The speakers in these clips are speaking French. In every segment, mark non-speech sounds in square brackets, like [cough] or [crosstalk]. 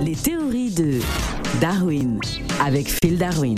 Les théories de Darwin avec Phil Darwin.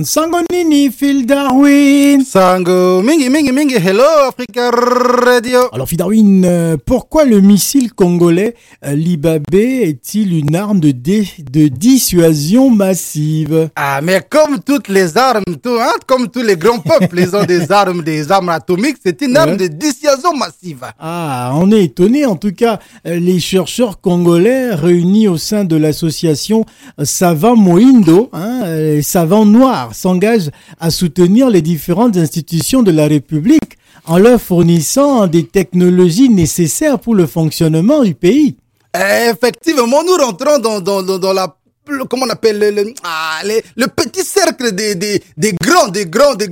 Sango nini Phil Darwin? Sango mingi mingi mingi hello Africa Radio. Alors Phil Darwin, euh, pourquoi le missile congolais euh, Libabé est-il une arme de, dé- de dissuasion massive? Ah mais comme toutes les armes, tout, hein, comme tous les grands peuples, ils ont des [laughs] armes, des armes atomiques, c'est une arme Ouais. de dissuasion massive. Ah, on est étonné en tout cas. Euh, Les chercheurs congolais réunis au sein de l'association Savant Moindo, hein, euh, savants noirs, s'engagent à soutenir les différentes institutions de la République en leur fournissant des technologies nécessaires pour le fonctionnement du pays. Effectivement, nous rentrons dans, la le- comment on ah, le petit cercle des, des, des des des des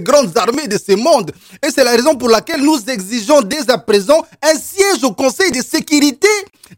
grandes armées de ce monde. Et c'est la raison pour laquelle nous exigeons dès à présent un siège au Conseil de sécurité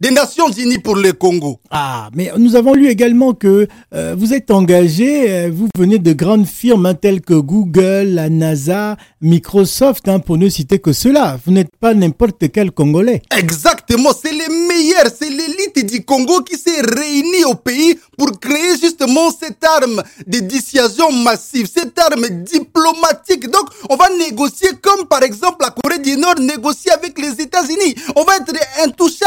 des Nations Unies pour le Congo. Ah, mais nous avons lu également que euh, vous êtes engagé, euh, vous venez de grandes firmes hein, telles que Google, la NASA, Microsoft, hein, pour ne citer que cela. Vous n'êtes pas n'importe quel Congolais. Exactement, c'est les meilleurs, c'est l'élite du Congo qui s'est réunie au pays pour créer justement cette arme de dissuasion massive, cette arme diplomatique. Donc, on va négocier comme par exemple la Corée du Nord négocie avec les États-Unis. On va être intouchable.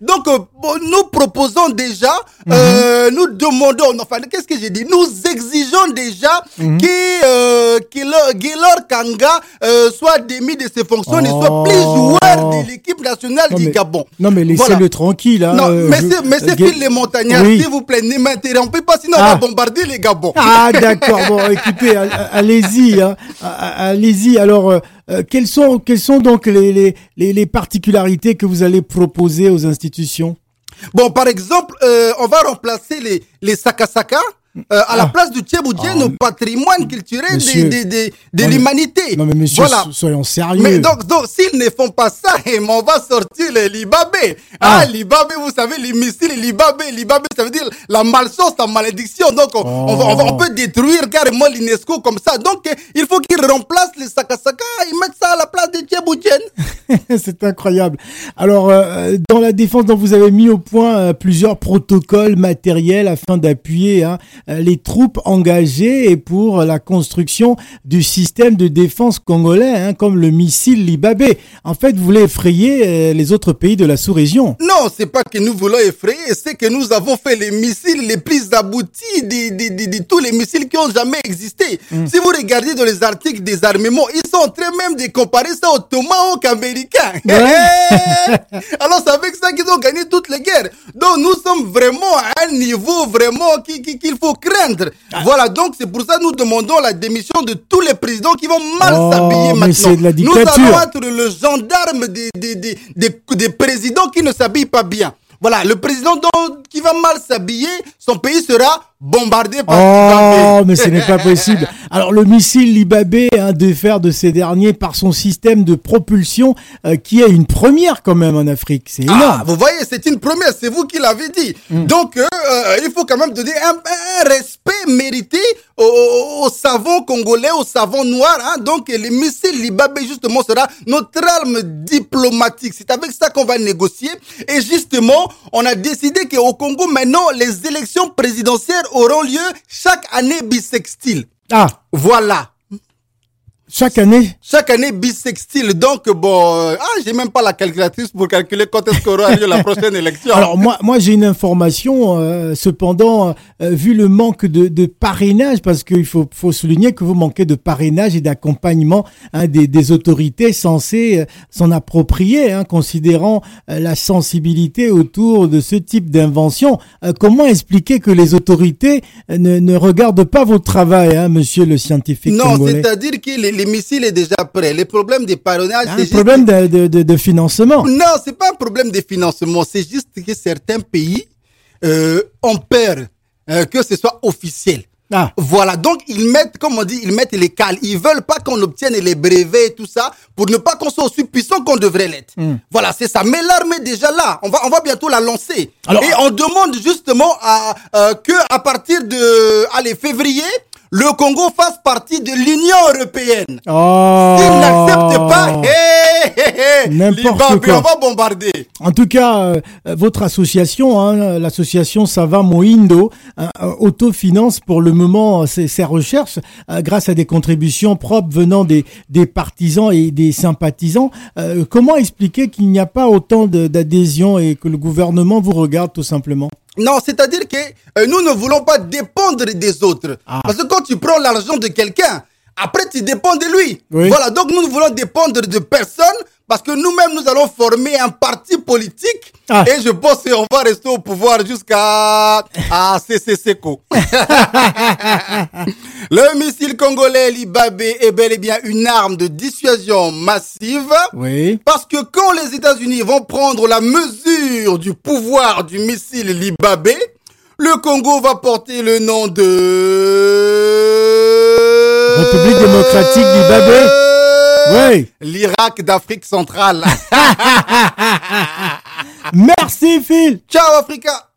Donc, euh, nous proposons déjà, euh, nous demandons, enfin, qu'est-ce que j'ai dit? Nous exigeons déjà que, euh, que Gaylor Kanga euh, soit démis de ses fonctions, ne soit plus Oh. joueur de l'équipe nationale Non, du mais- Gabon. Non, mais laissez-le Voilà. tranquille. Hein, Non, monsieur euh, Phil les montagnards, Oui. s'il vous plaît, ne m'interrompez pas, sinon on Ah. va bombarder les Gabons. Ah, d'accord. Bon, écoutez, allez-y. Hein, allez-y. Alors, euh, quelles sont, quelles sont donc les, les particularités que vous allez proposer aux institutions Bon, par exemple, euh, on va remplacer les, les sakasaka euh, à la Ah. place du Tchéboudienne Ah, au patrimoine culturel monsieur. de, de, de, de Non, mais- l'humanité. Non, mais monsieur, voilà. so- soyons sérieux. Mais donc, donc s'ils ne font pas ça, [laughs] on va sortir les libabé. Ah, Ah. libabé, vous savez, les missiles, libabé, libabé, ça veut dire la malchance, la malédiction. Donc, on, on va- on va- on peut détruire carrément l'UNESCO comme ça. Donc, il faut qu'ils remplacent les sakasaka, ils mettent ça à la place des. [laughs] C'est incroyable. Alors, euh, dans la défense, dont vous avez mis au point euh, plusieurs protocoles matériels afin d'appuyer hein, euh, les troupes engagées et pour la construction du système de défense congolais, hein, comme le missile Libabé. En fait, vous voulez effrayer euh, les autres pays de la sous-région. Non, c'est pas que nous voulons effrayer, c'est que nous avons fait les missiles les plus aboutis de, de, de, de tous les missiles qui ont jamais existé. Si vous regardez dans les articles des armements, ils sont en train même de comparer ça au tomahawk américain. Alors c'est avec ça qu'ils ont gagné toutes les guerres. Donc nous sommes vraiment à un niveau vraiment qui- qui- qu'il faut craindre. Voilà, donc c'est pour ça que nous demandons la démission de tous les présidents qui vont mal Oh, s'habiller maintenant. c'est de la Nous allons être le gendarme des, des, des, des, des présidents qui ne s'habillent pas bien. Voilà, le président qui va mal s'habiller, son pays sera bombardé par Oh, mais ce n'est pas possible. [laughs] Alors, le missile Libabé, hein, de faire de ces derniers par son système de propulsion, euh, qui est une première quand même en Afrique. C'est Ah, énorme. vous voyez, c'est une première, c'est vous qui l'avez dit. Donc, euh, euh, il faut quand même donner un, un respect mérité aux, aux savants congolais, aux savants noirs. Hein. Donc, les missiles Libabé, justement, sera notre arme diplomatique. C'est avec ça qu'on va négocier. Et justement, on a décidé qu'au Congo, maintenant, les élections présidentielles auront lieu chaque année bisextile. Ah, Voilà. Chaque année Chaque année bisextile. Donc, bon, euh, ah, j'ai même pas la calculatrice pour calculer quand est-ce qu'aura lieu la prochaine [laughs] élection. Alors moi, moi j'ai une information. euh, cependant, euh, vu le manque de, de parrainage, parce qu'il faut, faut souligner que vous manquez de parrainage et d'accompagnement hein, des, des autorités censées euh, s'en approprier, hein, considérant euh, la sensibilité autour de ce type d'invention. Comment expliquer que les autorités ne, ne regardent pas votre travail, hein, Monsieur le scientifique Non, c'est-à-dire que les, les missiles est déjà prêt. Les problèmes de parrainage, Un c'est juste... problème de, de, de, de financement. Non, c'est pas un problème de financement. C'est juste que certains pays euh, ont peur euh, que ce soit officiel. Ah. Voilà, donc ils mettent, comme on dit, ils mettent les cales. Ils veulent pas qu'on obtienne les brevets et tout ça pour ne pas qu'on soit aussi puissant qu'on devrait l'être. Voilà, c'est ça. Mais l'armée est déjà là. On va, on va bientôt la lancer. Alors- et on demande justement à, euh, que à partir de, allez, février, le Congo fasse partie de l'Union européenne. Oh. S'ils n'acceptent pas, hé, N'importe quoi. on va bombarder. En tout cas, euh, votre association, hein, l'association Sava Moindo, euh, euh, autofinance pour le moment ses, ses recherches euh, grâce à des contributions propres venant des, des partisans et des sympathisants. Euh, comment expliquer qu'il n'y a pas autant d'adhésion et que le gouvernement vous regarde tout simplement? Non, c'est-à-dire que euh, nous ne voulons pas dépendre des autres. Ah. Parce que quand tu prends l'argent de quelqu'un, après tu dépends de lui. Oui. Voilà, donc nous ne voulons dépendre de personne parce que nous-mêmes nous allons former un parti politique Ah. et je pense qu'on va rester au pouvoir jusqu'à à CCCCO. [laughs] Le missile congolais Libabé est bel et bien une arme de dissuasion massive. Oui. Parce que quand les États-Unis vont prendre la mesure du pouvoir du missile Libabé, le Congo va porter le nom de... République démocratique Libabé Oui. L'Irak d'Afrique centrale. [laughs] Merci Phil Ciao Africa